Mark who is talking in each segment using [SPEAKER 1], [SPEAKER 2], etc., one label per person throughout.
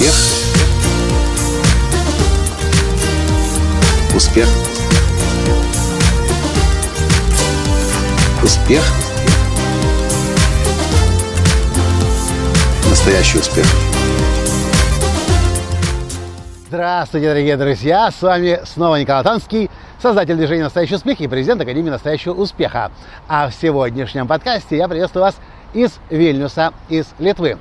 [SPEAKER 1] Успех. Успех. Успех. Настоящий успех.
[SPEAKER 2] Здравствуйте, дорогие друзья! С вами снова Николай Танский, создатель движения «Настоящий успех» и президент Академии «Настоящего успеха». А в сегодняшнем подкасте я приветствую вас из Вильнюса, из Литвы.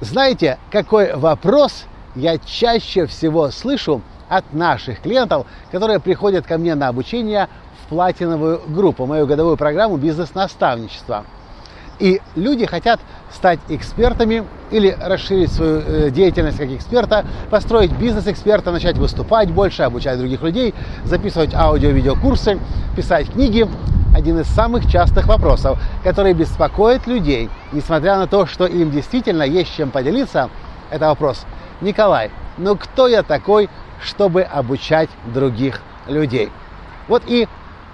[SPEAKER 2] Знаете, какой вопрос я чаще всего слышу от наших клиентов, которые приходят ко мне на обучение в платиновую группу, мою годовую программу бизнес-наставничества. И люди хотят стать экспертами или расширить свою э, деятельность как эксперта, построить бизнес эксперта, начать выступать больше, обучать других людей, записывать аудио-видеокурсы, писать книги. Один из самых частых вопросов, который беспокоит людей, несмотря на то, что им действительно есть чем поделиться, это вопрос. Николай, ну кто я такой, чтобы обучать других людей? Вот и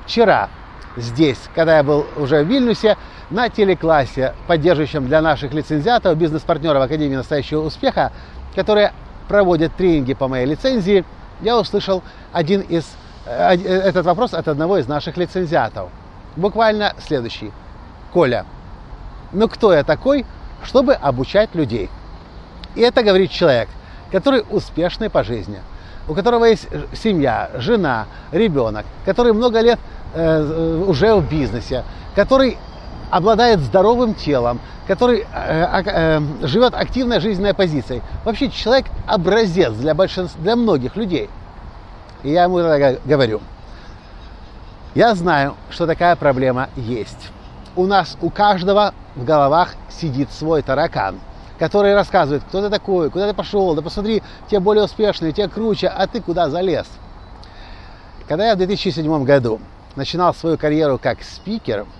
[SPEAKER 2] вчера здесь, когда я был уже в Вильнюсе, на телеклассе, поддерживающем для наших лицензиатов, бизнес-партнеров Академии настоящего успеха, которые проводят тренинги по моей лицензии, я услышал один из, э, этот вопрос от одного из наших лицензиатов. Буквально следующий. Коля, ну кто я такой, чтобы обучать людей? И это говорит человек, который успешный по жизни, у которого есть семья, жена, ребенок, который много лет э, уже в бизнесе, который обладает здоровым телом, который э, э, живет активной жизненной позицией. Вообще человек образец для, большинства, для многих людей. И я ему говорю, я знаю, что такая проблема есть. У нас у каждого в головах сидит свой таракан, который рассказывает, кто ты такой, куда ты пошел, да посмотри, те более успешные, те круче, а ты куда залез. Когда я в 2007 году начинал свою карьеру как спикер –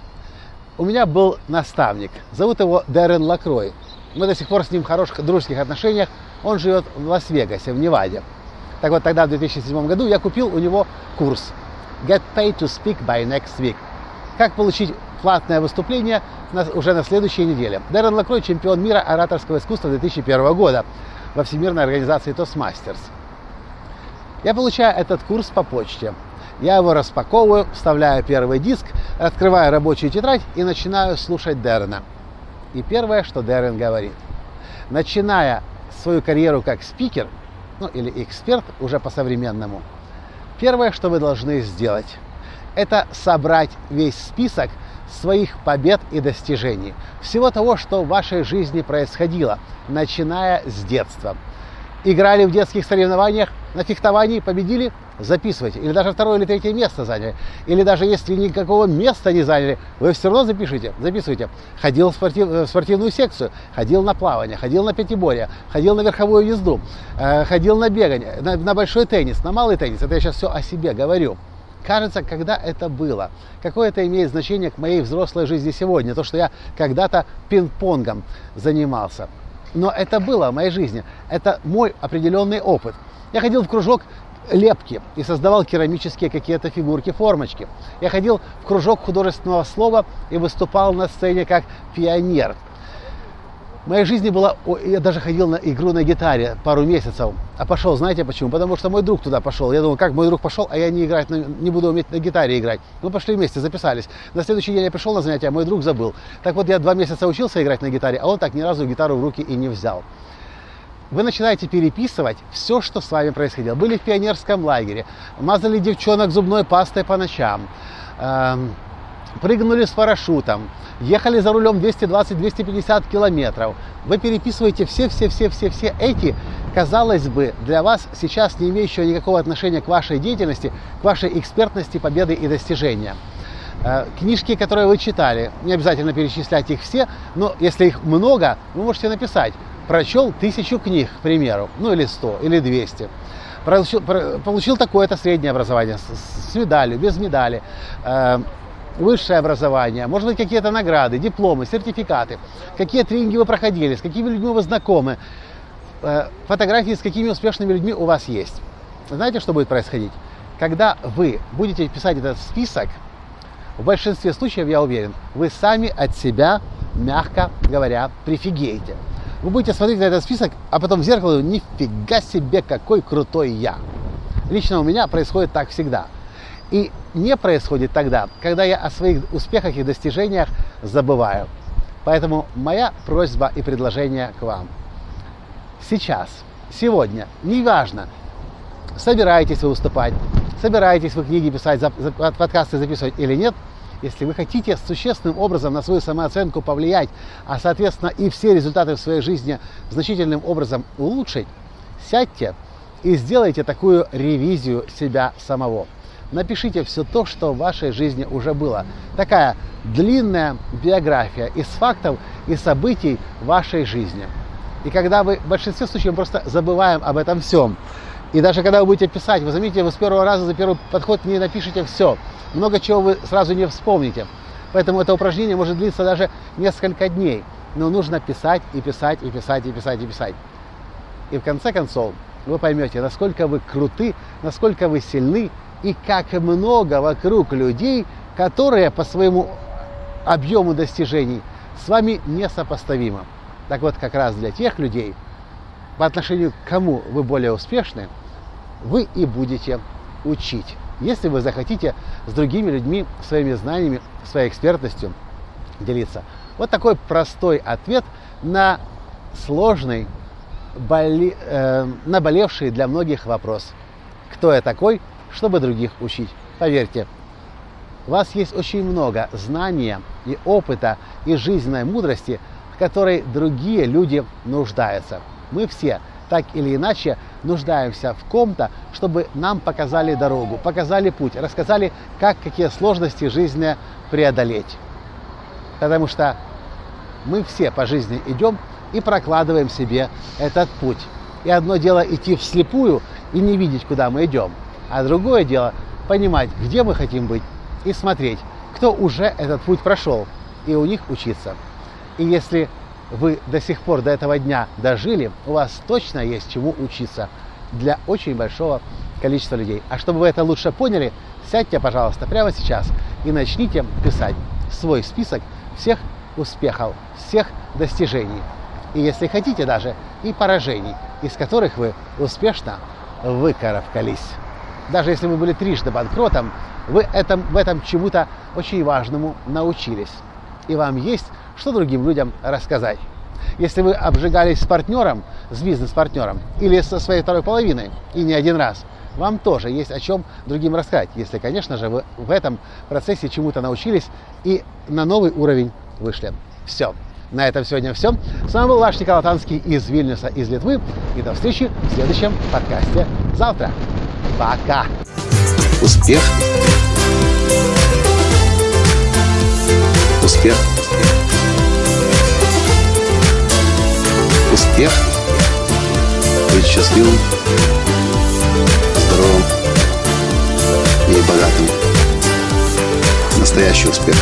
[SPEAKER 2] у меня был наставник. Зовут его Дэрен Лакрой. Мы до сих пор с ним в хороших дружеских отношениях. Он живет в Лас-Вегасе, в Неваде. Так вот, тогда, в 2007 году, я купил у него курс Get Paid to Speak by Next Week. Как получить платное выступление уже на следующей неделе. Дэрен Лакрой – чемпион мира ораторского искусства 2001 года во Всемирной организации Toastmasters. Я получаю этот курс по почте. Я его распаковываю, вставляю первый диск, открываю рабочую тетрадь и начинаю слушать Дерна. И первое, что Дерн говорит. Начиная свою карьеру как спикер, ну или эксперт уже по-современному, первое, что вы должны сделать, это собрать весь список своих побед и достижений. Всего того, что в вашей жизни происходило, начиная с детства. Играли в детских соревнованиях, на фехтовании победили, записывайте. Или даже второе или третье место заняли. Или даже если никакого места не заняли, вы все равно запишите, записывайте. Ходил в, спортив, в спортивную секцию, ходил на плавание, ходил на пятиборье, ходил на верховую езду, э, ходил на бегание, на, на большой теннис, на малый теннис. Это я сейчас все о себе говорю. Кажется, когда это было, какое это имеет значение к моей взрослой жизни сегодня, то, что я когда-то пинг-понгом занимался. Но это было в моей жизни, это мой определенный опыт. Я ходил в кружок лепки и создавал керамические какие-то фигурки, формочки. Я ходил в кружок художественного слова и выступал на сцене как пионер. Моей жизни была, я даже ходил на игру на гитаре пару месяцев, а пошел, знаете почему? Потому что мой друг туда пошел. Я думал, как мой друг пошел, а я не играть, не буду уметь на гитаре играть. Мы пошли вместе, записались. На следующий день я пришел на занятия, а мой друг забыл. Так вот, я два месяца учился играть на гитаре, а он так ни разу гитару в руки и не взял вы начинаете переписывать все, что с вами происходило. Были в пионерском лагере, мазали девчонок зубной пастой по ночам, эм, прыгнули с парашютом, ехали за рулем 220-250 километров. Вы переписываете все-все-все-все-все эти, казалось бы, для вас сейчас не имеющие никакого отношения к вашей деятельности, к вашей экспертности, победы и достижения. Э, книжки, которые вы читали, не обязательно перечислять их все, но если их много, вы можете написать прочел тысячу книг, к примеру, ну или сто, или двести, получил, получил такое-то среднее образование с, с медалью, без медали, э, высшее образование, может быть какие-то награды, дипломы, сертификаты, какие тренинги вы проходили, с какими людьми вы знакомы, э, фотографии с какими успешными людьми у вас есть. Знаете, что будет происходить? Когда вы будете писать этот список, в большинстве случаев, я уверен, вы сами от себя, мягко говоря, прифигеете. Вы будете смотреть на этот список, а потом в зеркало, нифига себе, какой крутой я. Лично у меня происходит так всегда. И не происходит тогда, когда я о своих успехах и достижениях забываю. Поэтому моя просьба и предложение к вам. Сейчас, сегодня, неважно, собираетесь вы выступать, собираетесь вы книги писать, подкасты записывать или нет, если вы хотите существенным образом на свою самооценку повлиять, а соответственно и все результаты в своей жизни значительным образом улучшить, сядьте и сделайте такую ревизию себя самого. Напишите все то, что в вашей жизни уже было. Такая длинная биография из фактов и событий вашей жизни. И когда вы в большинстве случаев просто забываем об этом всем, и даже когда вы будете писать, вы заметите, вы с первого раза за первый подход не напишите все. Много чего вы сразу не вспомните. Поэтому это упражнение может длиться даже несколько дней. Но нужно писать и писать и писать и писать и писать. И в конце концов вы поймете, насколько вы круты, насколько вы сильны и как много вокруг людей, которые по своему объему достижений с вами несопоставимы. Так вот, как раз для тех людей, по отношению к кому вы более успешны, вы и будете учить. Если вы захотите с другими людьми своими знаниями, своей экспертностью делиться. Вот такой простой ответ на сложный, боли, э, наболевший для многих вопрос. Кто я такой, чтобы других учить? Поверьте, у вас есть очень много знания и опыта и жизненной мудрости, в которой другие люди нуждаются. Мы все так или иначе нуждаемся в ком-то, чтобы нам показали дорогу, показали путь, рассказали, как какие сложности жизни преодолеть. Потому что мы все по жизни идем и прокладываем себе этот путь. И одно дело идти вслепую и не видеть, куда мы идем, а другое дело понимать, где мы хотим быть и смотреть, кто уже этот путь прошел, и у них учиться. И если вы до сих пор до этого дня дожили, у вас точно есть чему учиться для очень большого количества людей. А чтобы вы это лучше поняли, сядьте, пожалуйста, прямо сейчас и начните писать свой список всех успехов, всех достижений. И если хотите даже и поражений, из которых вы успешно выкарабкались. Даже если вы были трижды банкротом, вы этом, в этом чему-то очень важному научились. И вам есть что другим людям рассказать. Если вы обжигались с партнером, с бизнес-партнером или со своей второй половиной, и не один раз, вам тоже есть о чем другим рассказать, если, конечно же, вы в этом процессе чему-то научились и на новый уровень вышли. Все. На этом сегодня все. С вами был ваш Николай Танский из Вильнюса, из Литвы. И до встречи в следующем подкасте завтра. Пока!
[SPEAKER 1] Успех! Успех! Успех! Быть счастливым, здоровым и богатым. Настоящий успех!